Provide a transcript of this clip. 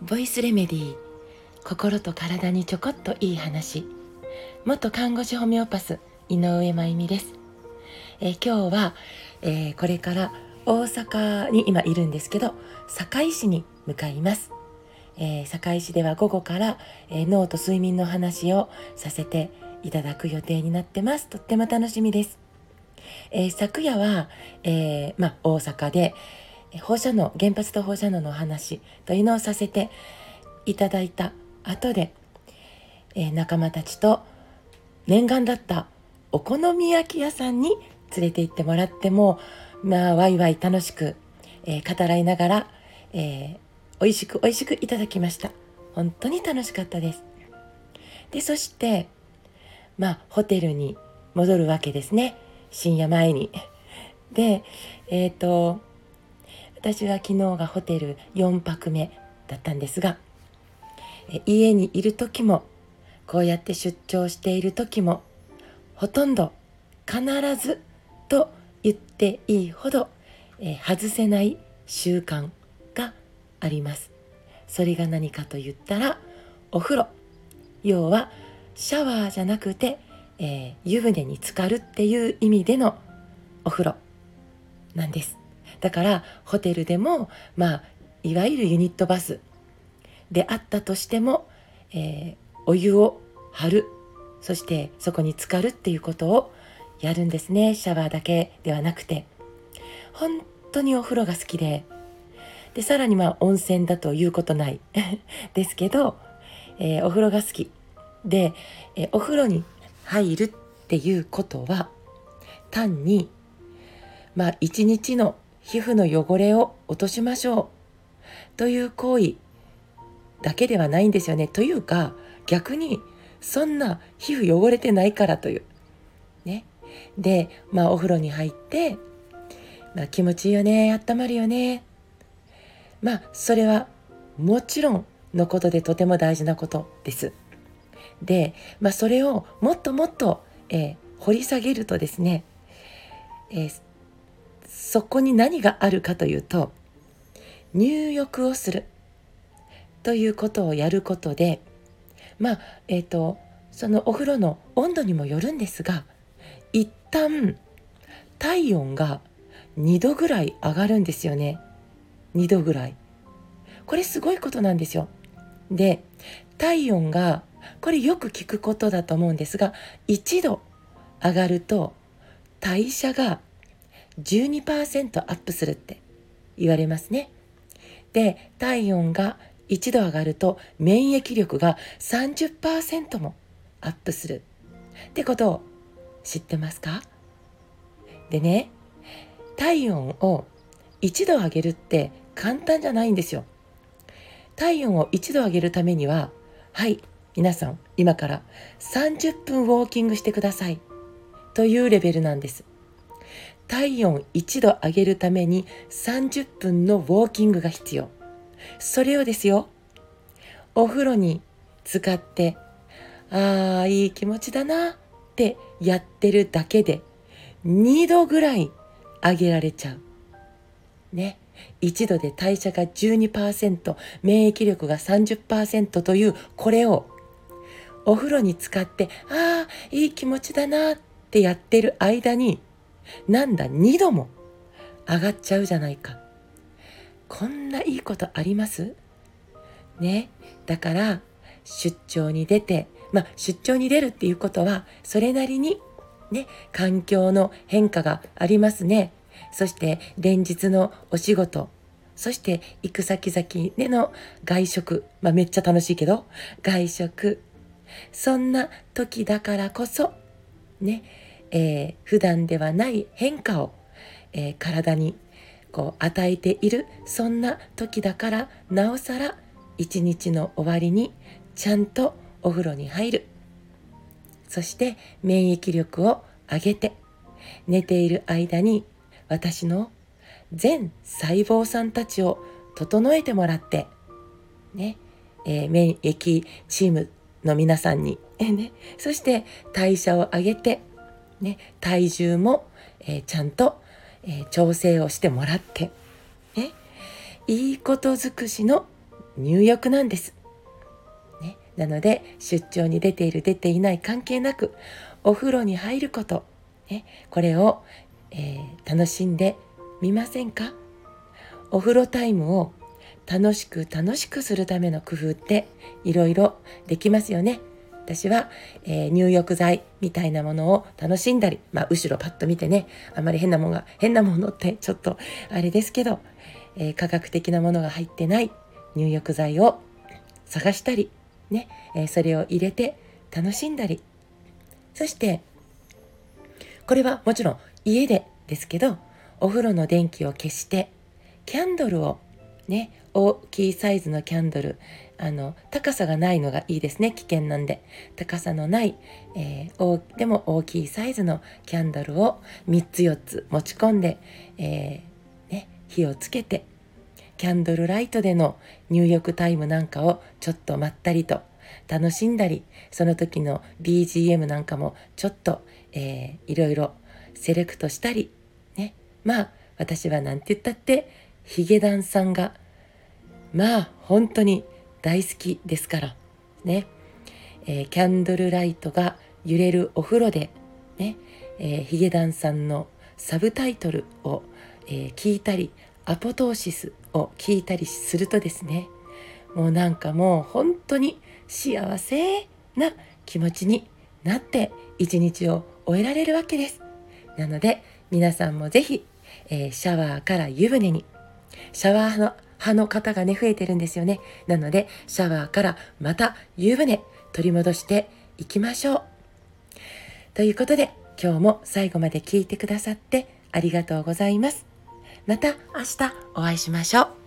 ボイスレメディー心と体にちょこっといい話。元看護師ホメオパス井上真由美です、えー今日は、えーこれから大阪に今いるんですけど堺市に向かいます、えー堺市では午後から、えー脳と睡眠の話をさせていただく予定になってます。とっても楽しみです。えー昨夜は、えーま、大阪で放射能原発と放射能のお話というのをさせていただいた後で、えー仲間たちと念願だったお好み焼き屋さんに連れて行ってもらってもまあワイワイ楽しく、えー語らいながら、えー美味しく美味しくいただきました。本当に楽しかったです。でそしてまあホテルに戻るわけですね。深夜前に。でえっ、と私は昨日がホテル4泊目だったんですが家にいる時もこうやって出張している時もほとんど必ずと言っていいほど、えー外せない習慣があります。それが何かと言ったらお風呂。要はシャワーじゃなくて、えー湯船に浸かるっていう意味でのお風呂なんです。だからホテルでもまあいわゆるユニットバスであったとしても、えーお湯を張る。そしてそこに浸かるっていうことをやるんですね。シャワーだけではなくて。本当にお風呂が好きで。でさらにまあ温泉だということない。ですけど、えーお風呂が好き。で、えーお風呂に入るっていうことは単にまあ一日の皮膚の汚れを落としましょうという行為だけではないんですよね。というか逆にそんな皮膚汚れてないからという。ね。でまあお風呂に入って、まあ、気持ちいいよね温まるよね。まあそれはもちろんのことでとても大事なことです。で、まあ、それをもっともっと、えー掘り下げるとですね、えーそこに何があるかというと入浴をするということをやることでまあえっ、とそのお風呂の温度にもよるんですが一旦体温が2度ぐらい上がるんですよね。2度ぐらい。これすごいことなんですよ。で体温がこれよく聞くことだと思うんですが1度上がると代謝が12%アップするって言われますね。で体温が1度上がると免疫力が30%もアップするってことを知ってますか？でね体温を1度上げるって簡単じゃないんですよ。体温を1度上げるためにははい皆さん今から30分ウォーキングしてくださいというレベルなんです。体温1度上げるために30分のウォーキングが必要。それをですよ、お風呂に使って、ああ、いい気持ちだなってやってるだけで2度ぐらい上げられちゃう。ね。1度で代謝が12%、免疫力が30%というこれをお風呂に使って、ああ、いい気持ちだなってやってる間に、なんだ、2度も上がっちゃうじゃないか。こんないいことあります？ね。だから、出張に出て、まあ、出張に出るっていうことは、それなりに、ね、環境の変化がありますね。そして、連日のお仕事、そして、行く先々での外食、まあ、めっちゃ楽しいけど、外食、そんな時だからこそ、ね、えー普段ではない変化を、えー体にこう与えているそんな時だからなおさら一日の終わりにちゃんとお風呂に入る。そして免疫力を上げて寝ている間に私の全細胞さんたちを整えてもらってね、えー免疫チームの皆さんに、えね、そして代謝を上げて、ね、体重も、えーちゃんと、えー、調整をしてもらって、ね、いいこと尽くしの入浴なんです。ね、なので出張に出ている出ていない関係なくお風呂に入ること、ね、これを、えー、楽しんでみませんか？お風呂タイムを楽しく楽しくするための工夫っていろいろできますよね。私は、えー、入浴剤みたいなものを楽しんだり、まあ、後ろパッと見てねあまり変なものが変なものってちょっとあれですけど、えー、科学的なものが入ってない入浴剤を探したり、ねえー、それを入れて楽しんだりそしてこれはもちろん家でですけどお風呂の電気を消してキャンドルをね大きいサイズのキャンドルあの高さがないのがいいですね危険なんで。高さのない、えー、でも大きいサイズのキャンドルを3つ4つ持ち込んで、えー、ね、火をつけてキャンドルライトでの入浴タイムなんかをちょっとまったりと楽しんだりその時の BGM なんかもちょっと、えー、いろいろセレクトしたりね。まあ私は何て言ったってヒゲダンさんがまあ本当に大好きですからね、えー、キャンドルライトが揺れるお風呂でね、えー、ヒゲダンさんのサブタイトルを、えー、聞いたりアポトーシスを聞いたりするとですね。もうなんかもう本当に幸せな気持ちになって一日を終えられるわけです。なので皆さんも是非、えー、シャワーから湯船にシャワーの派の方がね、増えてるんですよね。なので、シャワーからまた湯船取り戻していきましょう。ということで、今日も最後まで聞いてくださってありがとうございます。また明日お会いしましょう。